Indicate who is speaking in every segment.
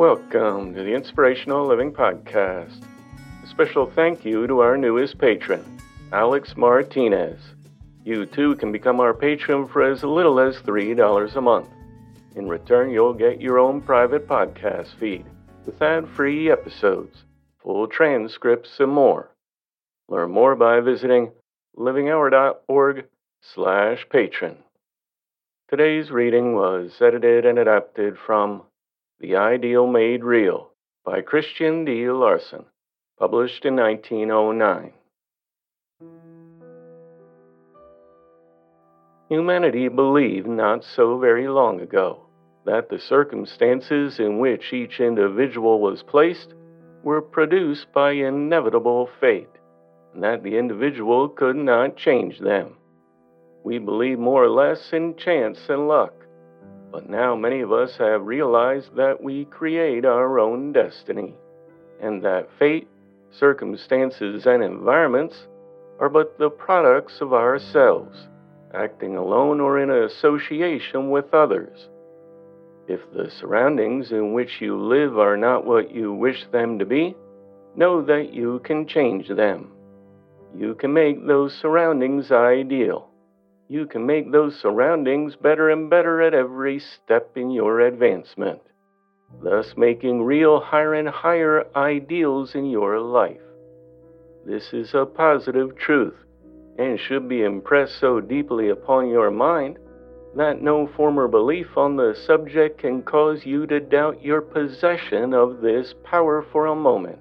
Speaker 1: Welcome to the Inspirational Living Podcast. A special thank you to our newest patron, Alex Martinez. You too can become our patron for as little as $3 a month. In return, you'll get your own private podcast feed with ad free episodes, full transcripts, and more. Learn more by visiting livinghour.org slash patron. Today's reading was edited and adapted from The Ideal Made Real by Christian D. Larson, published in 1909. Humanity believed not so very long ago that the circumstances in which each individual was placed were produced by inevitable fate, and that the individual could not change them. We believe more or less in chance and luck, but now many of us have realized that we create our own destiny, and that fate, circumstances, and environments are but the products of ourselves, acting alone or in association with others. If the surroundings in which you live are not what you wish them to be, know that you can change them. You can make those surroundings ideal you can make those surroundings better and better at every step in your advancement, thus making real higher and higher ideals in your life. This is a positive truth and should be impressed so deeply upon your mind that no former belief on the subject can cause you to doubt your possession of this power for a moment.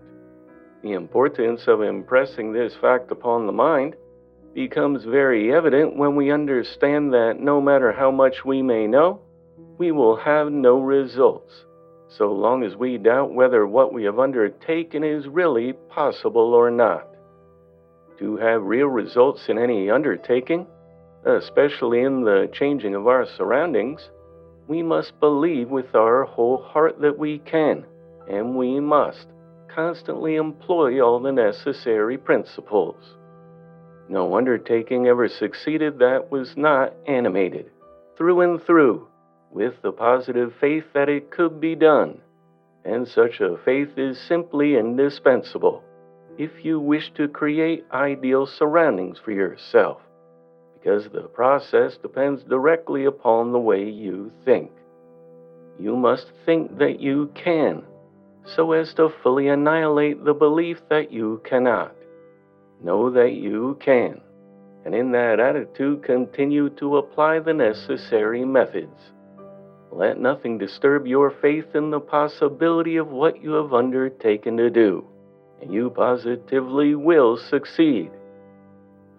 Speaker 1: The importance of impressing this fact upon the mind becomes very evident when we understand that no matter how much we may know, we will have no results, so long as we doubt whether what we have undertaken is really possible or not. To have real results in any undertaking, especially in the changing of our surroundings, we must believe with our whole heart that we can, and we must constantly employ all the necessary principles. No undertaking ever succeeded that was not animated, through and through, with the positive faith that it could be done. And such a faith is simply indispensable if you wish to create ideal surroundings for yourself, because the process depends directly upon the way you think. You must think that you can, so as to fully annihilate the belief that you cannot. Know that you can, and in that attitude, continue to apply the necessary methods. Let nothing disturb your faith in the possibility of what you have undertaken to do, and you positively will succeed.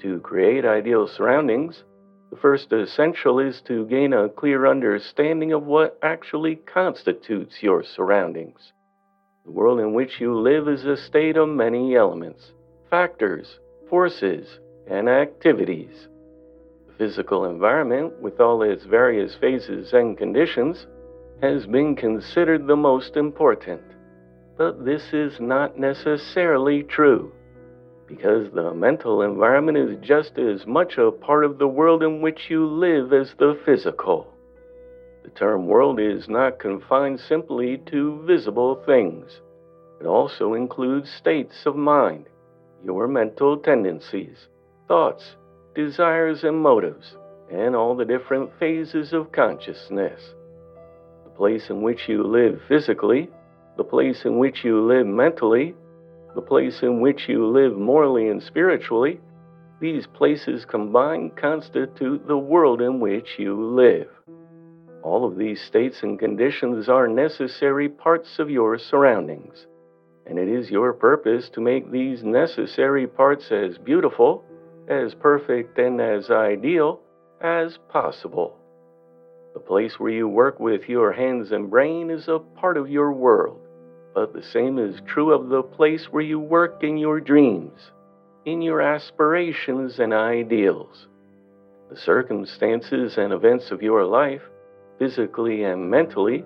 Speaker 1: To create ideal surroundings, the first essential is to gain a clear understanding of what actually constitutes your surroundings. The world in which you live is a state of many elements factors, forces, and activities. The physical environment, with all its various phases and conditions, has been considered the most important. But this is not necessarily true, because the mental environment is just as much a part of the world in which you live as the physical. The term world is not confined simply to visible things. It also includes states of mind, your mental tendencies, thoughts, desires, and motives, and all the different phases of consciousness. The place in which you live physically the place in which you live mentally, the place in which you live morally and spiritually, these places combined constitute the world in which you live. All of these states and conditions are necessary parts of your surroundings, and it is your purpose to make these necessary parts as beautiful, as perfect, and as ideal as possible. The place where you work with your hands and brain is a part of your world, but the same is true of the place where you work in your dreams, in your aspirations and ideals. The circumstances and events of your life, physically and mentally,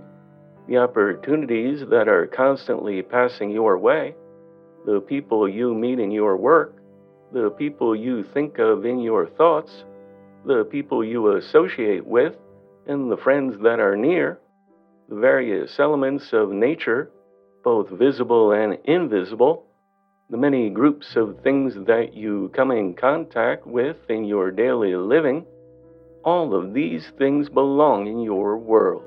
Speaker 1: the opportunities that are constantly passing your way, the people you meet in your work, the people you think of in your thoughts, the people you associate with, and the friends that are near, the various elements of nature, both visible and invisible, the many groups of things that you come in contact with in your daily living, all of these things belong in your world.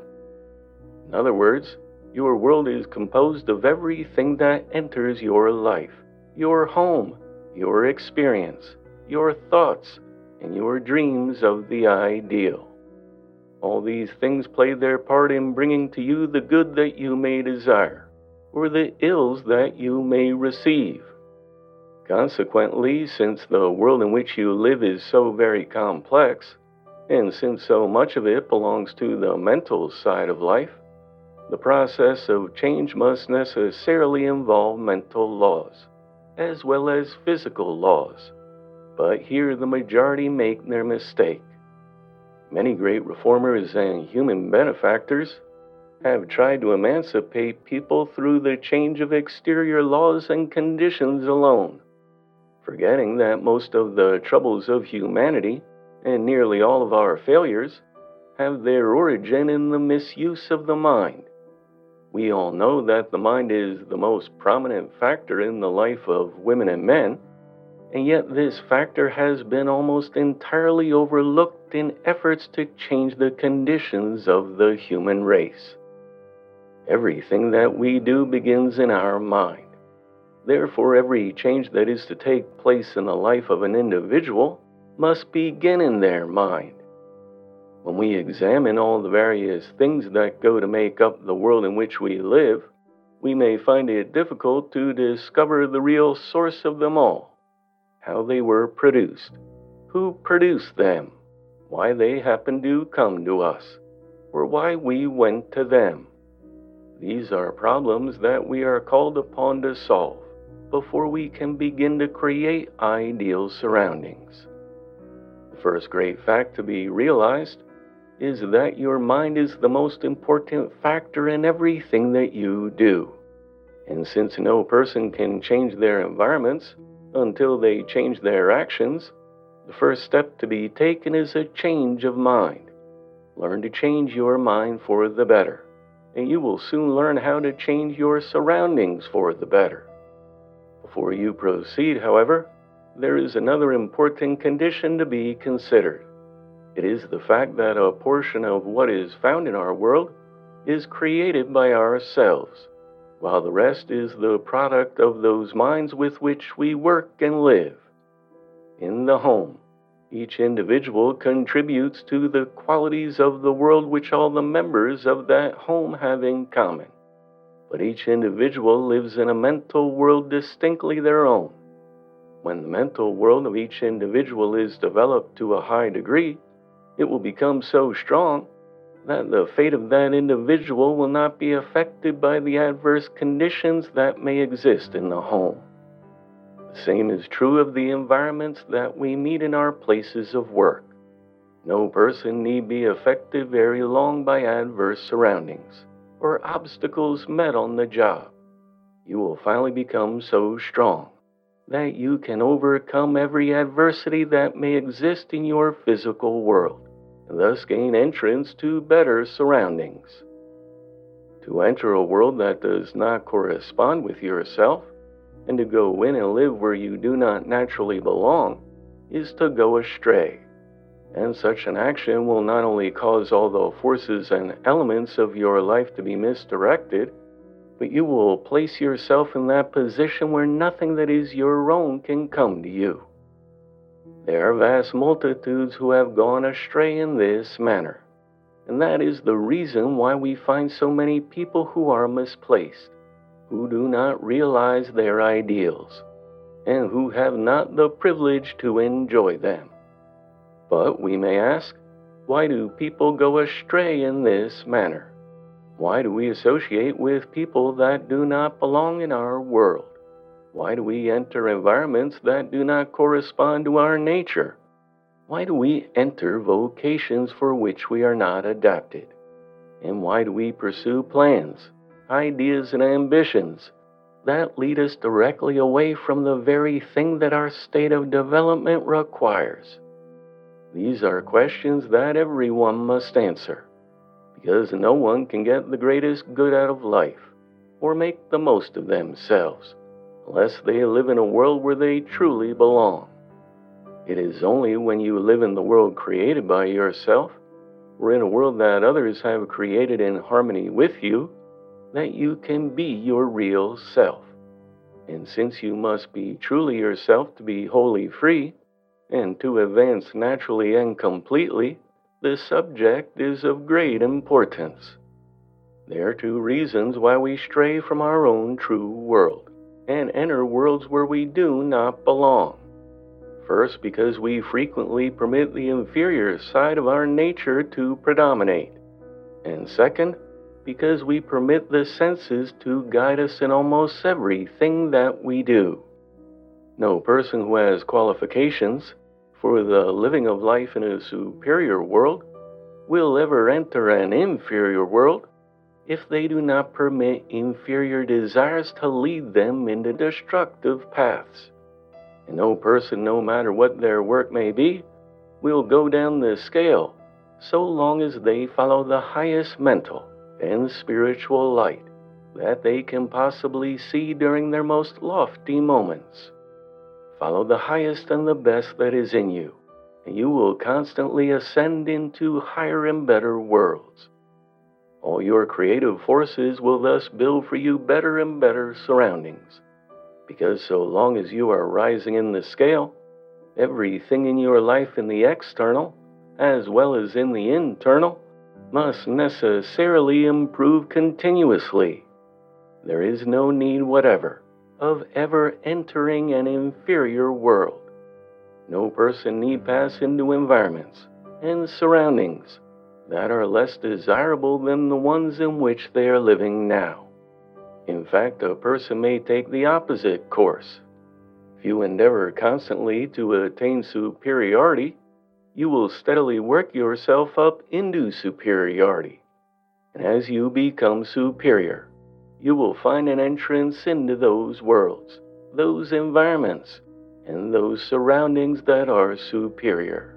Speaker 1: In other words, your world is composed of everything that enters your life your home, your experience, your thoughts, and your dreams of the ideal. All these things play their part in bringing to you the good that you may desire, or the ills that you may receive. Consequently, since the world in which you live is so very complex, and since so much of it belongs to the mental side of life, the process of change must necessarily involve mental laws, as well as physical laws. But here the majority make their mistake. Many great reformers and human benefactors have tried to emancipate people through the change of exterior laws and conditions alone, forgetting that most of the troubles of humanity and nearly all of our failures have their origin in the misuse of the mind. We all know that the mind is the most prominent factor in the life of women and men, and yet this factor has been almost entirely overlooked in efforts to change the conditions of the human race. Everything that we do begins in our mind. Therefore, every change that is to take place in the life of an individual must begin in their mind. When we examine all the various things that go to make up the world in which we live, we may find it difficult to discover the real source of them all how they were produced, who produced them, why they happened to come to us, or why we went to them. These are problems that we are called upon to solve before we can begin to create ideal surroundings. The first great fact to be realized is that your mind is the most important factor in everything that you do. And since no person can change their environments, until they change their actions, the first step to be taken is a change of mind. Learn to change your mind for the better, and you will soon learn how to change your surroundings for the better. Before you proceed, however, there is another important condition to be considered. It is the fact that a portion of what is found in our world is created by ourselves while the rest is the product of those minds with which we work and live. In the home, each individual contributes to the qualities of the world which all the members of that home have in common. But each individual lives in a mental world distinctly their own. When the mental world of each individual is developed to a high degree, it will become so strong that the fate of that individual will not be affected by the adverse conditions that may exist in the home. The same is true of the environments that we meet in our places of work. No person need be affected very long by adverse surroundings or obstacles met on the job. You will finally become so strong that you can overcome every adversity that may exist in your physical world, thus gain entrance to better surroundings. To enter a world that does not correspond with yourself, and to go in and live where you do not naturally belong, is to go astray and such an action will not only cause all the forces and elements of your life to be misdirected, but you will place yourself in that position where nothing that is your own can come to you. There are vast multitudes who have gone astray in this manner, and that is the reason why we find so many people who are misplaced, who do not realize their ideals, and who have not the privilege to enjoy them. But we may ask, why do people go astray in this manner? Why do we associate with people that do not belong in our world? Why do we enter environments that do not correspond to our nature? Why do we enter vocations for which we are not adapted? And why do we pursue plans, ideas, and ambitions that lead us directly away from the very thing that our state of development requires? These are questions that everyone must answer, because no one can get the greatest good out of life or make the most of themselves unless they live in a world where they truly belong. It is only when you live in the world created by yourself, or in a world that others have created in harmony with you, that you can be your real self. And since you must be truly yourself to be wholly free, and to advance naturally and completely, the subject is of great importance. There are two reasons why we stray from our own true world and enter worlds where we do not belong. First, because we frequently permit the inferior side of our nature to predominate. And second, because we permit the senses to guide us in almost everything that we do. No person who has qualifications for the living of life in a superior world will ever enter an inferior world if they do not permit inferior desires to lead them into destructive paths. And no person, no matter what their work may be, will go down the scale so long as they follow the highest mental and spiritual light that they can possibly see during their most lofty moments. Follow the highest and the best that is in you, and you will constantly ascend into higher and better worlds. All your creative forces will thus build for you better and better surroundings, because so long as you are rising in the scale, everything in your life in the external, as well as in the internal, must necessarily improve continuously. There is no need whatever of ever entering an inferior world. No person need pass into environments and surroundings that are less desirable than the ones in which they are living now. In fact, a person may take the opposite course. If you endeavor constantly to attain superiority, you will steadily work yourself up into superiority. And as you become superior, you will find an entrance into those worlds, those environments, and those surroundings that are superior.